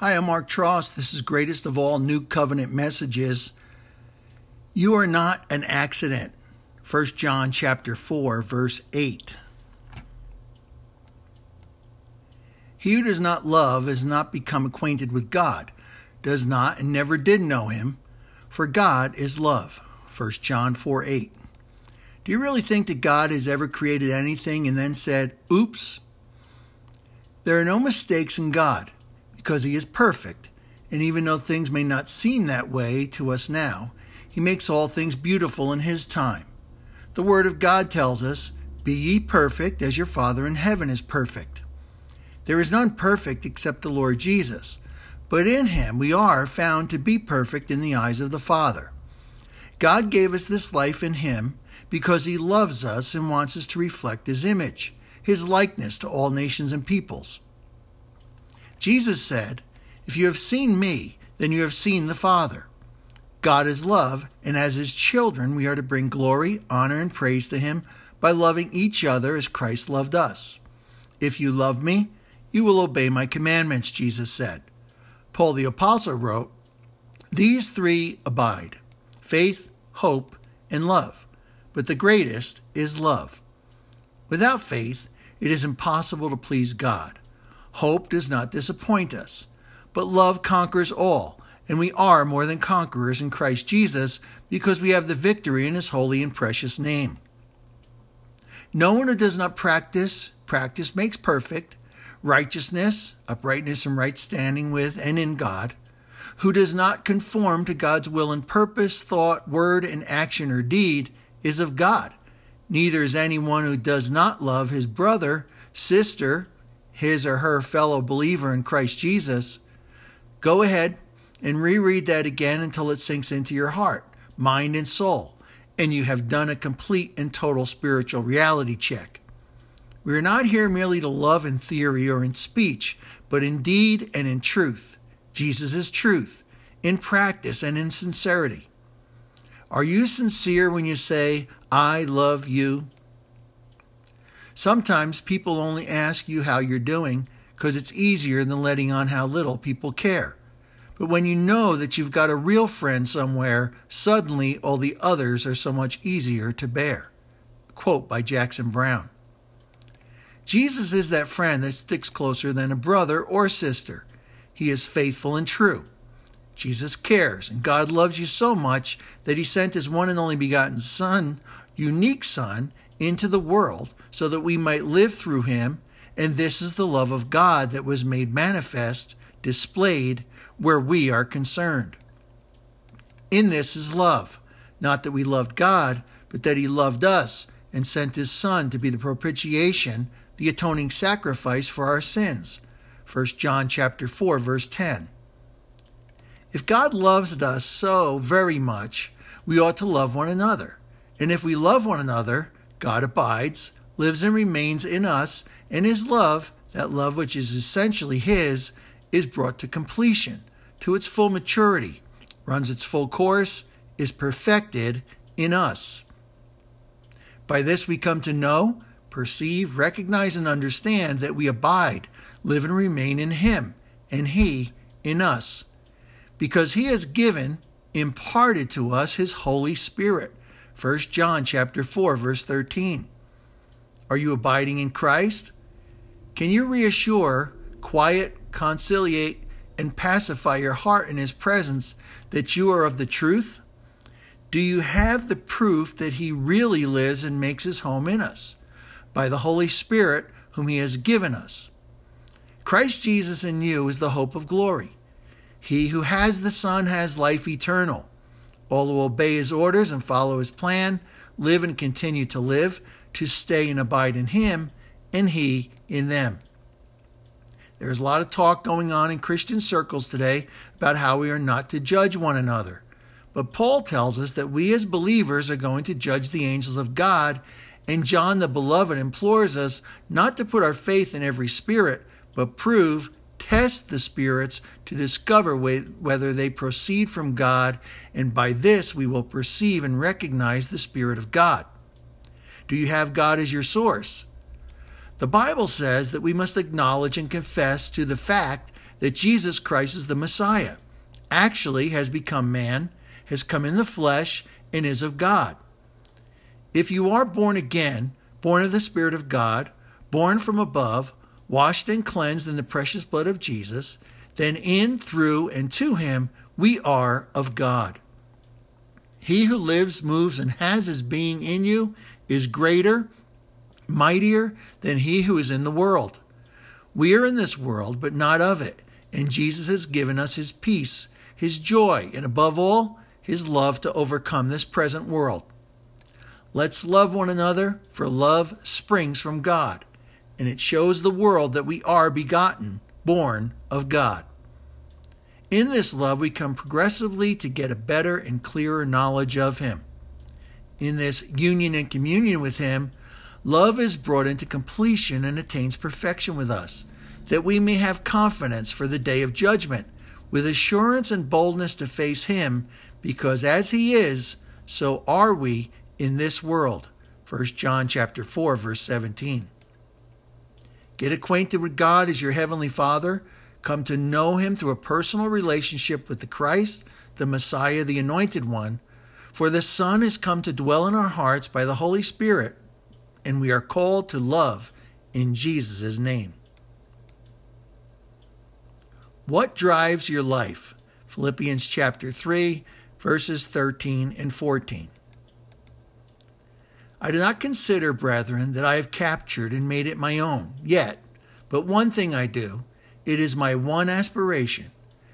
Hi, I'm Mark Tross. This is greatest of all new covenant messages. You are not an accident. 1 John chapter 4 verse 8. He who does not love has not become acquainted with God, does not and never did know him, for God is love. 1 John 4 8. Do you really think that God has ever created anything and then said, oops? There are no mistakes in God because he is perfect, and even though things may not seem that way to us now, he makes all things beautiful in his time. The Word of God tells us, Be ye perfect as your Father in heaven is perfect. There is none perfect except the Lord Jesus, but in him we are found to be perfect in the eyes of the Father. God gave us this life in him because he loves us and wants us to reflect his image, his likeness to all nations and peoples. Jesus said, If you have seen me, then you have seen the Father. God is love, and as his children, we are to bring glory, honor, and praise to him by loving each other as Christ loved us. If you love me, you will obey my commandments, Jesus said. Paul the Apostle wrote, These three abide faith, hope, and love, but the greatest is love. Without faith, it is impossible to please God. Hope does not disappoint us, but love conquers all, and we are more than conquerors in Christ Jesus because we have the victory in his holy and precious name. No one who does not practice, practice makes perfect, righteousness, uprightness, and right standing with and in God, who does not conform to God's will and purpose, thought, word, and action or deed, is of God. Neither is anyone who does not love his brother, sister, his or her fellow believer in Christ Jesus, go ahead and reread that again until it sinks into your heart, mind, and soul, and you have done a complete and total spiritual reality check. We are not here merely to love in theory or in speech, but in deed and in truth. Jesus is truth, in practice and in sincerity. Are you sincere when you say, I love you? Sometimes people only ask you how you're doing because it's easier than letting on how little people care. But when you know that you've got a real friend somewhere, suddenly all the others are so much easier to bear. Quote by Jackson Browne. Jesus is that friend that sticks closer than a brother or sister. He is faithful and true. Jesus cares, and God loves you so much that He sent His one and only begotten Son, unique Son, into the world so that we might live through him. And this is the love of God that was made manifest, displayed where we are concerned. In this is love, not that we loved God, but that he loved us and sent his Son to be the propitiation, the atoning sacrifice for our sins. 1 John chapter 4 verse 10. If God loves us so very much, we ought to love one another. And if we love one another, God abides, lives and remains in us, and his love, that love which is essentially his, is brought to completion, to its full maturity, runs its full course, is perfected in us. By this we come to know, perceive, recognize, and understand that we abide, live, and remain in him, and he in us. Because he has given, imparted to us his Holy Spirit 1 John chapter 4 verse 13. Are you abiding in Christ? Can you reassure, quiet, conciliate, and pacify your heart in his presence that you are of the truth? Do you have the proof that he really lives and makes his home in us by the Holy Spirit whom he has given us? Christ Jesus in you is the hope of glory. He who has the Son has life eternal. All who obey his orders and follow his plan live and continue to live, to stay and abide in him, and he in them. There's a lot of talk going on in Christian circles today about how we are not to judge one another. But Paul tells us that we as believers are going to judge the angels of God, and John the Beloved implores us not to put our faith in every spirit, but prove test the spirits to discover whether they proceed from God, and by this we will perceive and recognize the Spirit of God. Do you have God as your source? The Bible says that we must acknowledge and confess to the fact that Jesus Christ is the Messiah, actually has become man, has come in the flesh, and is of God. If you are born again, born of the Spirit of God, born from above, washed and cleansed in the precious blood of Jesus, then in, through, and to him we are of God. He who lives, moves, and has his being in you is greater, mightier than he who is in the world. We are in this world, but not of it, and Jesus has given us his peace, his joy, and above all, his love to overcome this present world. Let's love one another, for love springs from God, and it shows the world that we are begotten, born of God. In this love, we come progressively to get a better and clearer knowledge of Him. In this union and communion with Him, love is brought into completion and attains perfection with us, that we may have confidence for the day of judgment, with assurance and boldness to face Him, because as He is, so are we in this world. 1 John chapter 4 verse 17. Get acquainted with God as your heavenly Father. Come to know him through a personal relationship with the Christ, the Messiah, the anointed one. For the Son has come to dwell in our hearts by the Holy Spirit, and we are called to love in Jesus' name. What drives your life? Philippians chapter 3, verses 13 and 14. I do not consider, brethren, that I have captured and made it my own, yet, but one thing I do, it is my one aspiration,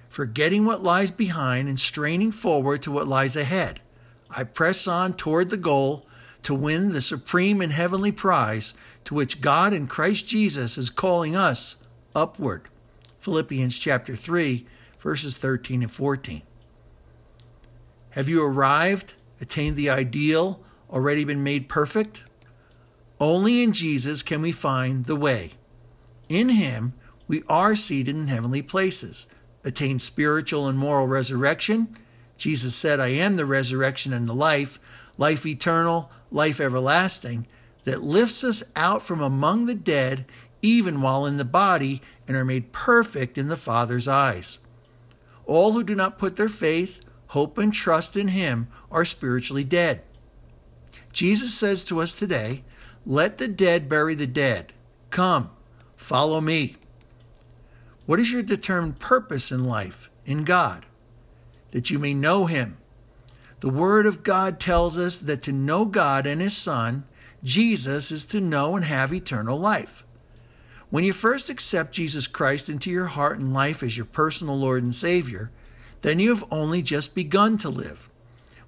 forgetting what lies behind and straining forward to what lies ahead. I press on toward the goal to win the supreme and heavenly prize to which God in Christ Jesus is calling us upward. Philippians chapter 3, verses 13 and 14. Have you arrived, attained the ideal, already been made perfect? Only in Jesus can we find the way. In Him, we are seated in heavenly places, attain spiritual and moral resurrection. Jesus said, I am the resurrection and the life, life eternal, life everlasting, that lifts us out from among the dead, even while in the body, and are made perfect in the Father's eyes. All who do not put their faith, hope, and trust in Him are spiritually dead. Jesus says to us today, Let the dead bury the dead. Come, follow me. What is your determined purpose in life, in God? That you may know Him. The Word of God tells us that to know God and His Son, Jesus, is to know and have eternal life. When you first accept Jesus Christ into your heart and life as your personal Lord and Savior, then you have only just begun to live.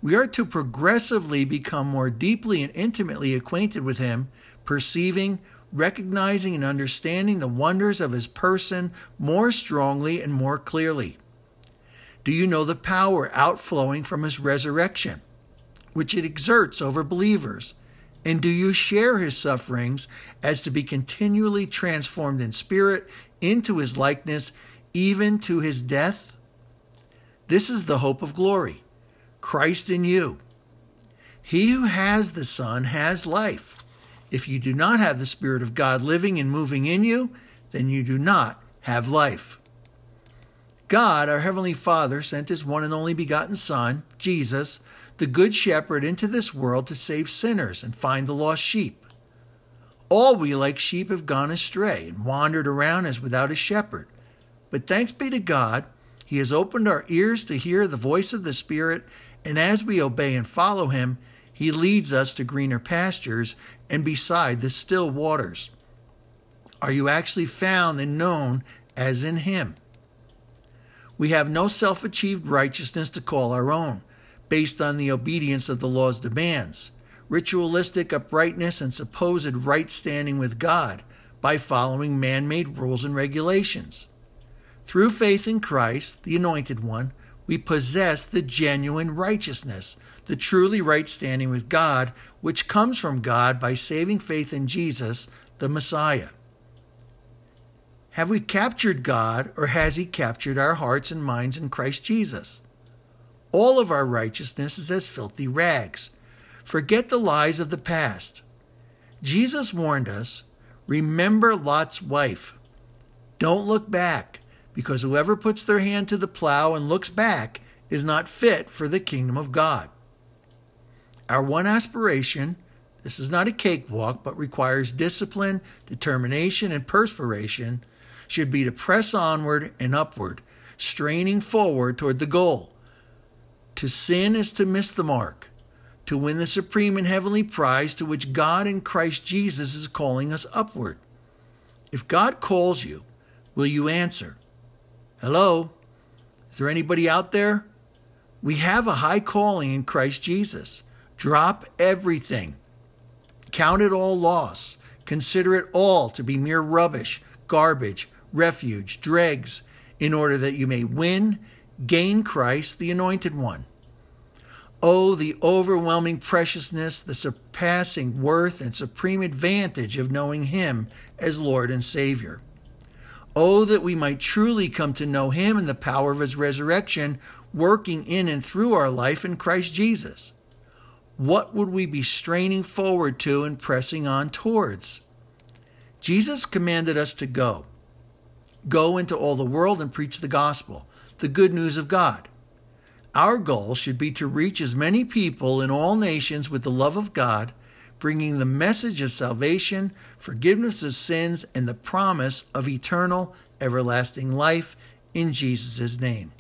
We are to progressively become more deeply and intimately acquainted with Him, perceiving, recognizing, and understanding the wonders of His person more strongly and more clearly. Do you know the power outflowing from His resurrection, which it exerts over believers? And do you share His sufferings as to be continually transformed in spirit into His likeness, even to His death? This is the hope of glory. Christ in you. He who has the Son has life. If you do not have the Spirit of God living and moving in you, then you do not have life. God, our Heavenly Father, sent His one and only begotten Son, Jesus, the Good Shepherd, into this world to save sinners and find the lost sheep. All we like sheep have gone astray and wandered around as without a shepherd. But thanks be to God, He has opened our ears to hear the voice of the Spirit and as we obey and follow him, he leads us to greener pastures and beside the still waters. Are you actually found and known as in him? We have no self achieved righteousness to call our own, based on the obedience of the law's demands, ritualistic uprightness, and supposed right standing with God by following man made rules and regulations. Through faith in Christ, the Anointed One, we possess the genuine righteousness, the truly right standing with God, which comes from God by saving faith in Jesus, the Messiah. Have we captured God, or has He captured our hearts and minds in Christ Jesus? All of our righteousness is as filthy rags. Forget the lies of the past. Jesus warned us remember Lot's wife. Don't look back because whoever puts their hand to the plow and looks back is not fit for the kingdom of God. Our one aspiration, this is not a cakewalk, but requires discipline, determination, and perspiration, should be to press onward and upward, straining forward toward the goal. To sin is to miss the mark, to win the supreme and heavenly prize to which God in Christ Jesus is calling us upward. If God calls you, will you answer? Hello? Is there anybody out there? We have a high calling in Christ Jesus. Drop everything. Count it all loss. Consider it all to be mere rubbish, garbage, refuge, dregs, in order that you may win, gain Christ, the Anointed One. Oh, the overwhelming preciousness, the surpassing worth, and supreme advantage of knowing Him as Lord and Savior. Oh, that we might truly come to know Him and the power of His resurrection working in and through our life in Christ Jesus. What would we be straining forward to and pressing on towards? Jesus commanded us to go. Go into all the world and preach the gospel, the good news of God. Our goal should be to reach as many people in all nations with the love of God, bringing the message of salvation, forgiveness of sins, and the promise of eternal, everlasting life in Jesus' name.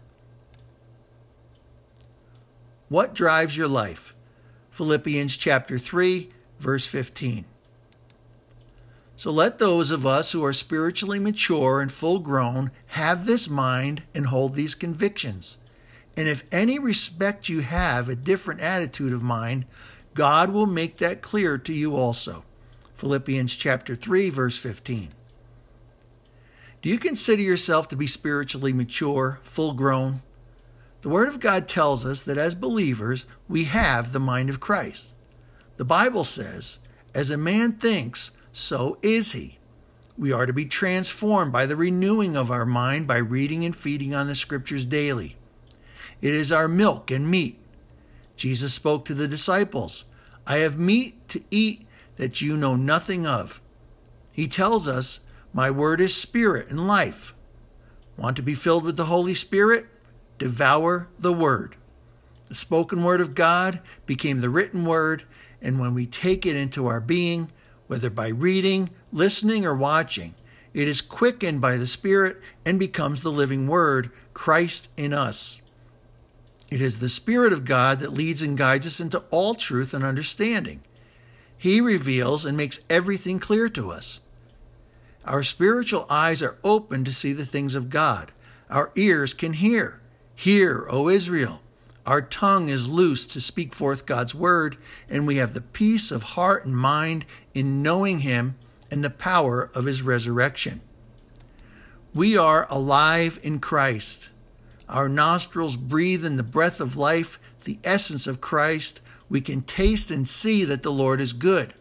What drives your life? Philippians chapter 3, verse 15. So let those of us who are spiritually mature and full grown have this mind and hold these convictions. And if any respect you have a different attitude of mind, God will make that clear to you also. Philippians chapter 3 verse 15. Do you consider yourself to be spiritually mature, full grown? The Word of God tells us that as believers, we have the mind of Christ. The Bible says, As a man thinks, so is he. We are to be transformed by the renewing of our mind by reading and feeding on the Scriptures daily. It is our milk and meat. Jesus spoke to the disciples I have meat to eat that you know nothing of. He tells us, My word is spirit and life. Want to be filled with the Holy Spirit? Devour the word. The spoken word of God became the written word, and when we take it into our being, whether by reading, listening, or watching. It is quickened by the Spirit and becomes the living Word, Christ in us. It is the Spirit of God that leads and guides us into all truth and understanding. He reveals and makes everything clear to us. Our spiritual eyes are open to see the things of God. Our ears can hear. Hear, O Israel. Our tongue is loose to speak forth God's word, and we have the peace of heart and mind in knowing Him and the power of His resurrection. We are alive in Christ. Our nostrils breathe in the breath of life, the essence of Christ. We can taste and see that the Lord is good.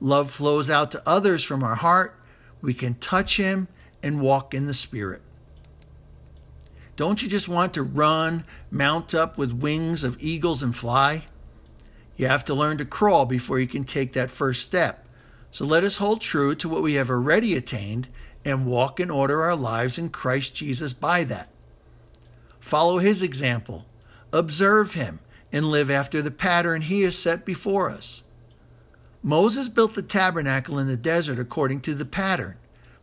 Love flows out to others from our heart. We can touch Him and walk in the Spirit. Don't you just want to run, mount up with wings of eagles and fly? You have to learn to crawl before you can take that first step. So let us hold true to what we have already attained and walk and order our lives in Christ Jesus by that. Follow his example, observe him, and live after the pattern he has set before us. Moses built the tabernacle in the desert according to the pattern,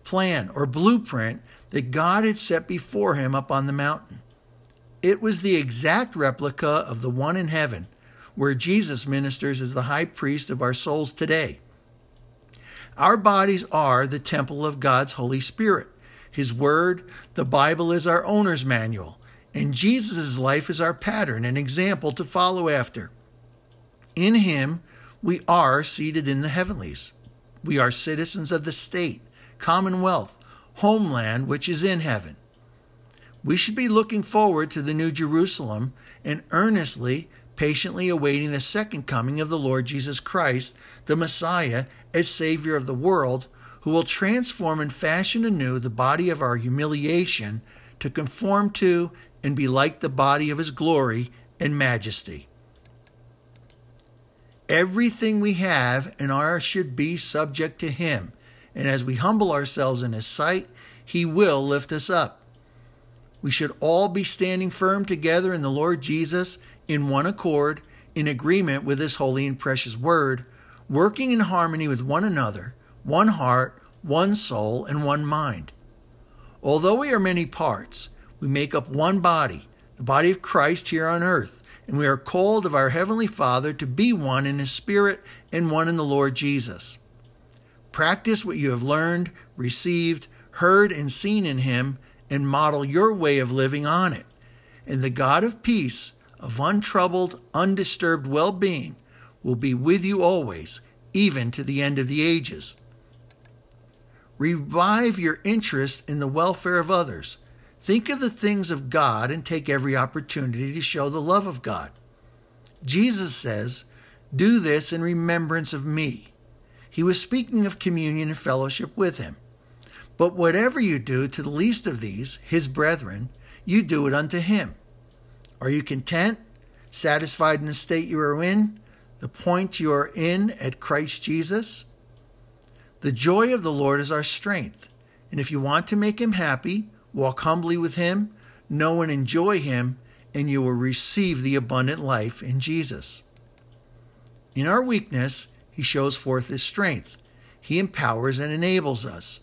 plan, or blueprint that God had set before him up on the mountain. It was the exact replica of the one in heaven, where Jesus ministers as the high priest of our souls today. Our bodies are the temple of God's Holy Spirit. His Word, the Bible, is our owner's manual, and Jesus' life is our pattern and example to follow after. In Him, we are seated in the heavenlies. We are citizens of the state, commonwealth, homeland which is in heaven. We should be looking forward to the New Jerusalem and earnestly, patiently awaiting the second coming of the Lord Jesus Christ, the Messiah, as Savior of the world, who will transform and fashion anew the body of our humiliation to conform to and be like the body of His glory and majesty. Everything we have and are should be subject to Him and as we humble ourselves in His sight, He will lift us up. We should all be standing firm together in the Lord Jesus in one accord, in agreement with His holy and precious word, working in harmony with one another, one heart, one soul, and one mind. Although we are many parts, we make up one body, the body of Christ here on earth, and we are called of our Heavenly Father to be one in His Spirit and one in the Lord Jesus. Practice what you have learned, received, heard, and seen in Him, and model your way of living on it. And the God of peace, of untroubled, undisturbed well being, will be with you always, even to the end of the ages. Revive your interest in the welfare of others. Think of the things of God and take every opportunity to show the love of God. Jesus says, Do this in remembrance of me. He was speaking of communion and fellowship with him. But whatever you do to the least of these, his brethren, you do it unto him. Are you content, satisfied in the state you are in, the point you are in at Christ Jesus? The joy of the Lord is our strength. And if you want to make him happy, walk humbly with him, know and enjoy him, and you will receive the abundant life in Jesus. In our weakness, he shows forth his strength. He empowers and enables us.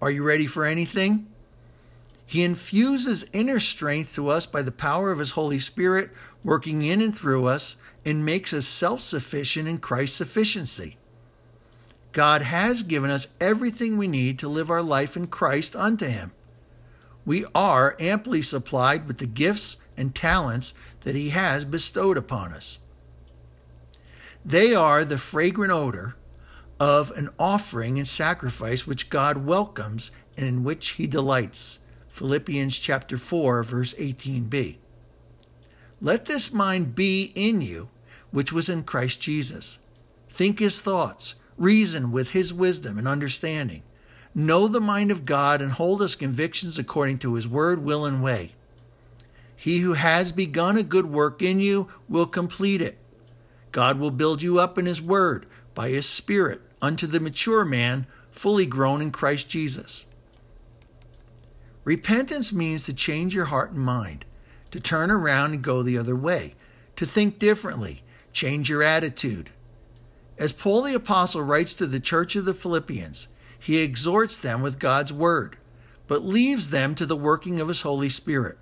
Are you ready for anything? He infuses inner strength to us by the power of his Holy Spirit working in and through us and makes us self sufficient in Christ's sufficiency. God has given us everything we need to live our life in Christ unto Him. We are amply supplied with the gifts and talents that He has bestowed upon us. They are the fragrant odor of an offering and sacrifice which God welcomes and in which He delights. Philippians chapter 4 verse 18b. Let this mind be in you which was in Christ Jesus. Think his thoughts, reason with his wisdom and understanding, know the mind of God, and hold his convictions according to his word, will, and way. He who has begun a good work in you will complete it. God will build you up in his word by his Spirit unto the mature man, fully grown in Christ Jesus. Repentance means to change your heart and mind, to turn around and go the other way, to think differently, change your attitude, as Paul the Apostle writes to the church of the Philippians, he exhorts them with God's word, but leaves them to the working of his Holy Spirit.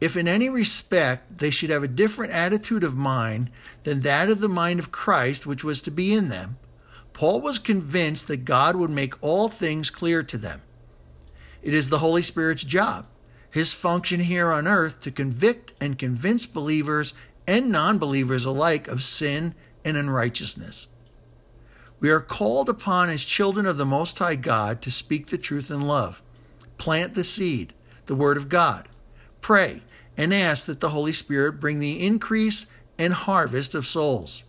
If in any respect they should have a different attitude of mind than that of the mind of Christ which was to be in them, Paul was convinced that God would make all things clear to them. It is the Holy Spirit's job, his function here on earth, to convict and convince believers and non believers alike of sin and unrighteousness. We are called upon as children of the Most High God to speak the truth in love, plant the seed, the Word of God, pray, and ask that the Holy Spirit bring the increase and harvest of souls.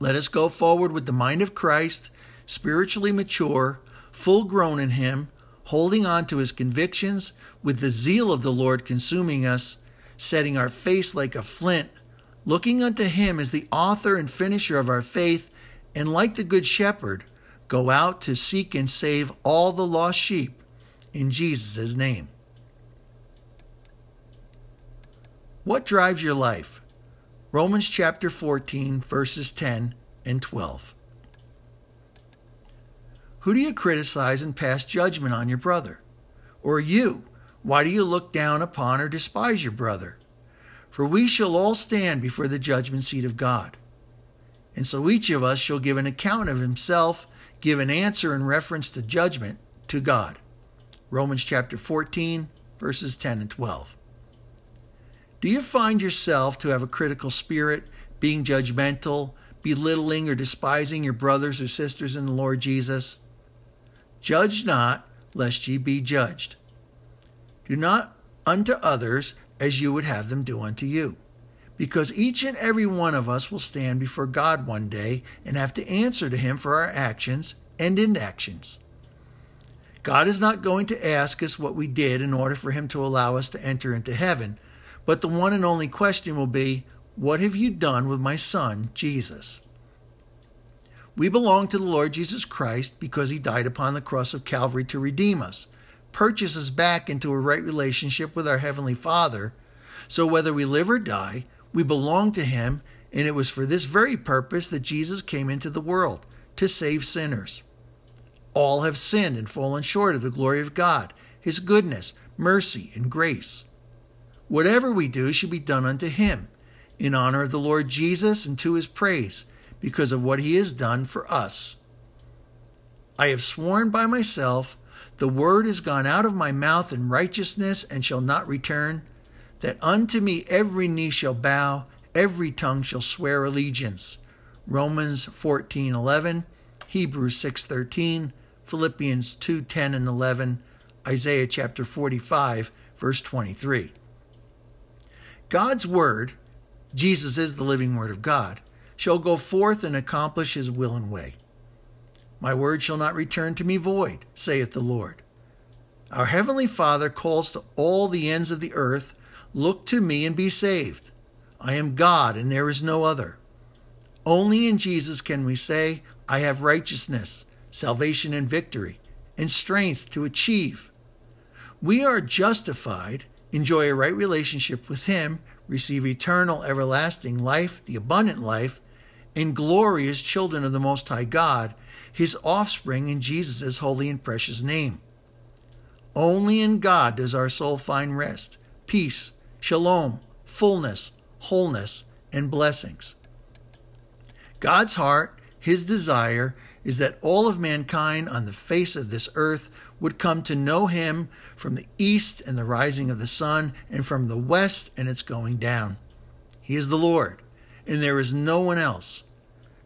Let us go forward with the mind of Christ, spiritually mature, full grown in Him, holding on to His convictions, with the zeal of the Lord consuming us, setting our face like a flint looking unto him as the author and finisher of our faith, and like the Good Shepherd, go out to seek and save all the lost sheep in Jesus' name. What drives your life? Romans chapter 14, verses 10 and 12. Who do you criticize and pass judgment on your brother? Or you? Why do you look down upon or despise your brother? For we shall all stand before the judgment seat of God. And so each of us shall give an account of himself, give an answer in reference to judgment to God. Romans chapter 14, verses 10 and 12. Do you find yourself to have a critical spirit, being judgmental, belittling or despising your brothers or sisters in the Lord Jesus? Judge not, lest ye be judged. Do not unto others as you would have them do unto you. Because each and every one of us will stand before God one day and have to answer to Him for our actions and inactions. God is not going to ask us what we did in order for Him to allow us to enter into heaven, but the one and only question will be, What have you done with my Son, Jesus? We belong to the Lord Jesus Christ because He died upon the cross of Calvary to redeem us. purchase us back into a right relationship with our Heavenly Father. So whether we live or die, we belong to Him, and it was for this very purpose that Jesus came into the world to save sinners. All have sinned and fallen short of the glory of God, His goodness, mercy, and grace. Whatever we do should be done unto Him, in honor of the Lord Jesus and to His praise, because of what He has done for us. I have sworn by myself, the word is gone out of my mouth in righteousness and shall not return, that unto me every knee shall bow, every tongue shall swear allegiance. Romans 14:11, Hebrews 6:13, Philippians 2:10 and 11, Isaiah chapter 45 verse 23. God's word, Jesus is the living word of God, shall go forth and accomplish his will and way. My word shall not return to me void, saith the Lord. Our heavenly Father calls to all the ends of the earth, Look to me and be saved. I am God, and there is no other. Only in Jesus can we say, I have righteousness, salvation, and victory, and strength to achieve. We are justified, enjoy a right relationship with Him, receive eternal, everlasting life, the abundant life, and glory as children of the Most High God, His offspring in Jesus' holy and precious name. Only in God does our soul find rest, peace, shalom, fullness, wholeness, and blessings. God's heart, His desire, is that all of mankind on the face of this earth would come to know Him from the east and the rising of the sun, and from the west and its going down. He is the Lord, and there is no one else.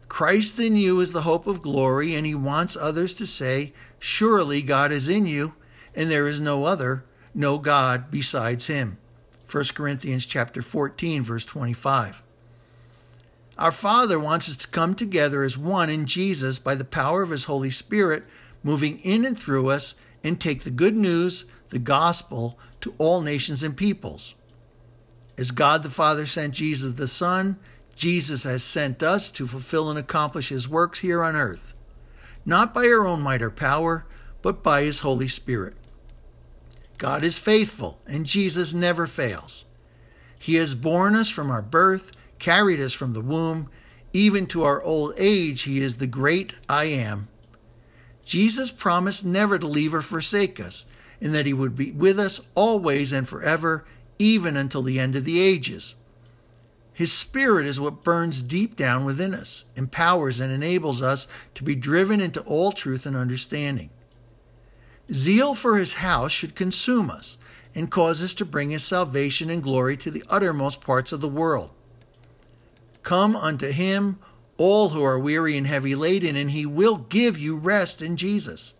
Christ in you is the hope of glory, and He wants others to say, Surely God is in you, and there is no other, no God besides Him. 1 Corinthians chapter 14 verse 25. Our Father wants us to come together as one in Jesus by the power of his Holy Spirit moving in and through us and take the good news, the gospel to all nations and peoples. As God the Father sent Jesus the Son, Jesus has sent us to fulfill and accomplish his works here on earth, not by our own might or power, but by his Holy Spirit. God is faithful, and Jesus never fails. He has borne us from our birth, carried us from the womb, even to our old age, He is the great I am. Jesus promised never to leave or forsake us, and that He would be with us always and forever, even until the end of the ages. His Spirit is what burns deep down within us, empowers and enables us to be driven into all truth and understanding. Zeal for his house should consume us and cause us to bring his salvation and glory to the uttermost parts of the world. Come unto him, all who are weary and heavy laden, and he will give you rest in Jesus.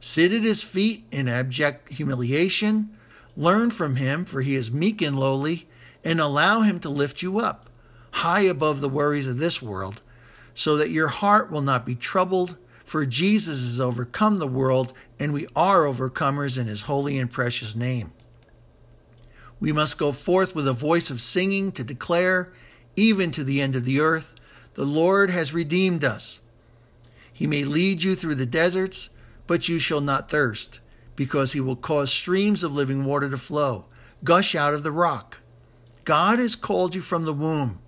Sit at his feet in abject humiliation. Learn from him, for he is meek and lowly, and allow him to lift you up, high above the worries of this world, so that your heart will not be troubled for Jesus has overcome the world, and we are overcomers in his holy and precious name. We must go forth with a voice of singing to declare, even to the end of the earth, the Lord has redeemed us. He may lead you through the deserts, but you shall not thirst, because he will cause streams of living water to flow, gush out of the rock. God has called you from the womb.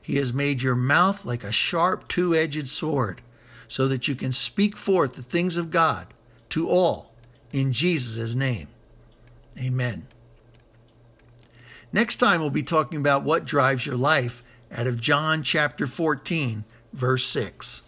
He has made your mouth like a sharp two edged sword so that you can speak forth the things of God to all in Jesus' name. Amen. Next time, we'll be talking about what drives your life out of John chapter 14, verse 6.